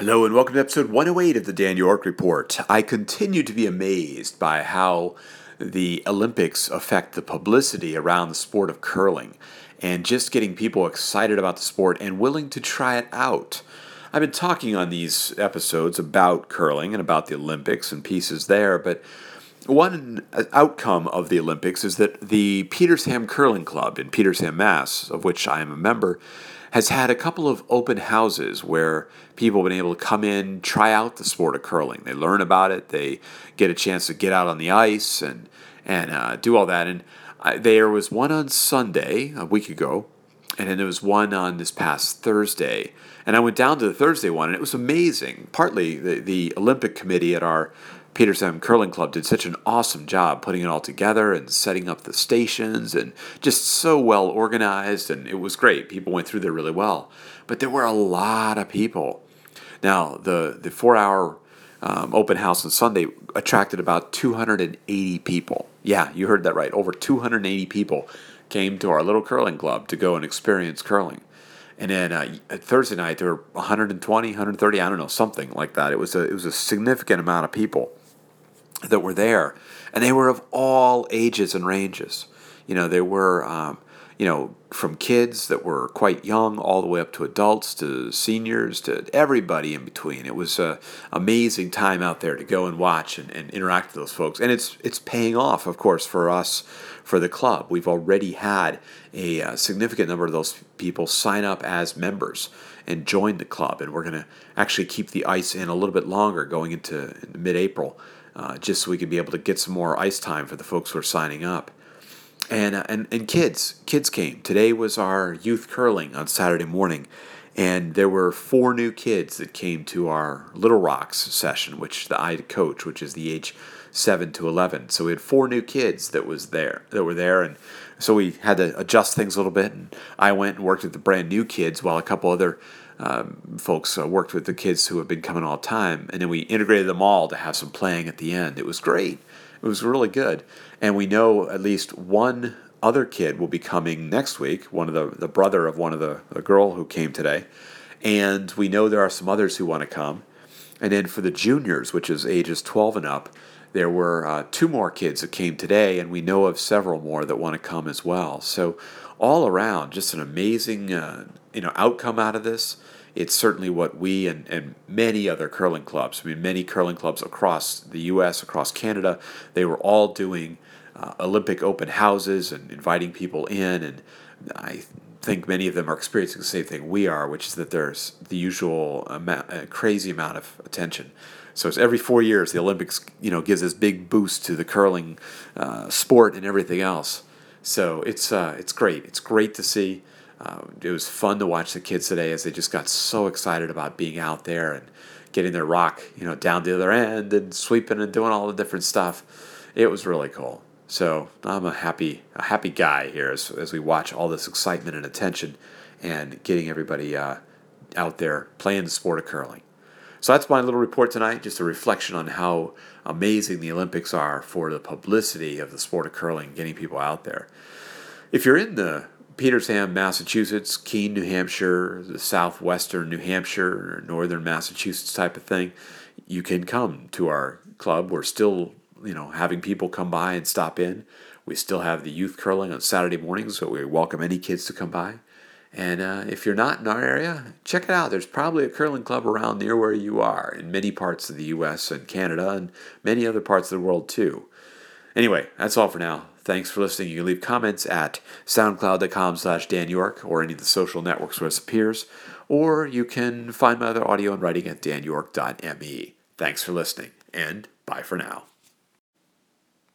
Hello, and welcome to episode 108 of the Dan York Report. I continue to be amazed by how the Olympics affect the publicity around the sport of curling and just getting people excited about the sport and willing to try it out. I've been talking on these episodes about curling and about the Olympics and pieces there, but one outcome of the Olympics is that the Petersham Curling Club in Petersham, Mass., of which I am a member, has had a couple of open houses where people have been able to come in, try out the sport of curling. They learn about it, they get a chance to get out on the ice and and uh, do all that. And I, there was one on Sunday a week ago, and then there was one on this past Thursday. And I went down to the Thursday one, and it was amazing. Partly the, the Olympic committee at our Petersham Curling Club did such an awesome job putting it all together and setting up the stations and just so well organized and it was great. People went through there really well. But there were a lot of people. Now, the, the four hour um, open house on Sunday attracted about 280 people. Yeah, you heard that right. Over 280 people came to our little curling club to go and experience curling. And then uh, Thursday night there were 120, 130, I don't know, something like that. It was a it was a significant amount of people that were there, and they were of all ages and ranges. You know, there were, um, you know, from kids that were quite young all the way up to adults to seniors to everybody in between. It was an amazing time out there to go and watch and, and interact with those folks. And it's it's paying off, of course, for us for the club. We've already had a, a uh, significant number of those people sign up as members and join the club, and we're going to actually keep the ice in a little bit longer, going into, mid-April uh, just so we could be able to get some more ice time for the folks who are signing up. And, uh, and, and kids, kids came. Today was our youth curling on Saturday morning, and there were four new kids that came to our Little Rocks session, which the I coach, which is the age seven to eleven. So we had four new kids that was there that were there, and so we had to adjust things a little bit. And I went and worked with the brand new kids, while a couple other um, folks uh, worked with the kids who have been coming all the time, and then we integrated them all to have some playing at the end. It was great. It was really good, and we know at least one other kid will be coming next week. One of the the brother of one of the the girl who came today, and we know there are some others who want to come. And then for the juniors, which is ages 12 and up, there were uh, two more kids that came today, and we know of several more that want to come as well. So all around, just an amazing uh, you know outcome out of this. It's certainly what we and, and many other curling clubs, I mean, many curling clubs across the U.S., across Canada, they were all doing uh, Olympic open houses and inviting people in. And I think many of them are experiencing the same thing we are, which is that there's the usual amount, a crazy amount of attention. So it's every four years the Olympics, you know, gives this big boost to the curling uh, sport and everything else. So it's uh, it's great. It's great to see. Uh, it was fun to watch the kids today as they just got so excited about being out there and getting their rock, you know, down the other end and sweeping and doing all the different stuff. It was really cool. So I'm a happy a happy guy here as, as we watch all this excitement and attention and getting everybody uh, out there playing the sport of curling. So that's my little report tonight, just a reflection on how amazing the Olympics are for the publicity of the sport of curling, getting people out there. If you're in the Petersham, Massachusetts, Keene, New Hampshire, the southwestern New Hampshire, or northern Massachusetts type of thing, you can come to our club. We're still, you know, having people come by and stop in. We still have the youth curling on Saturday mornings, so we welcome any kids to come by. And uh, if you're not in our area, check it out. There's probably a curling club around near where you are in many parts of the U.S. and Canada and many other parts of the world too. Anyway, that's all for now. Thanks for listening. You can leave comments at soundcloud.com slash Dan York or any of the social networks where it appears, or you can find my other audio and writing at danyork.me. Thanks for listening, and bye for now.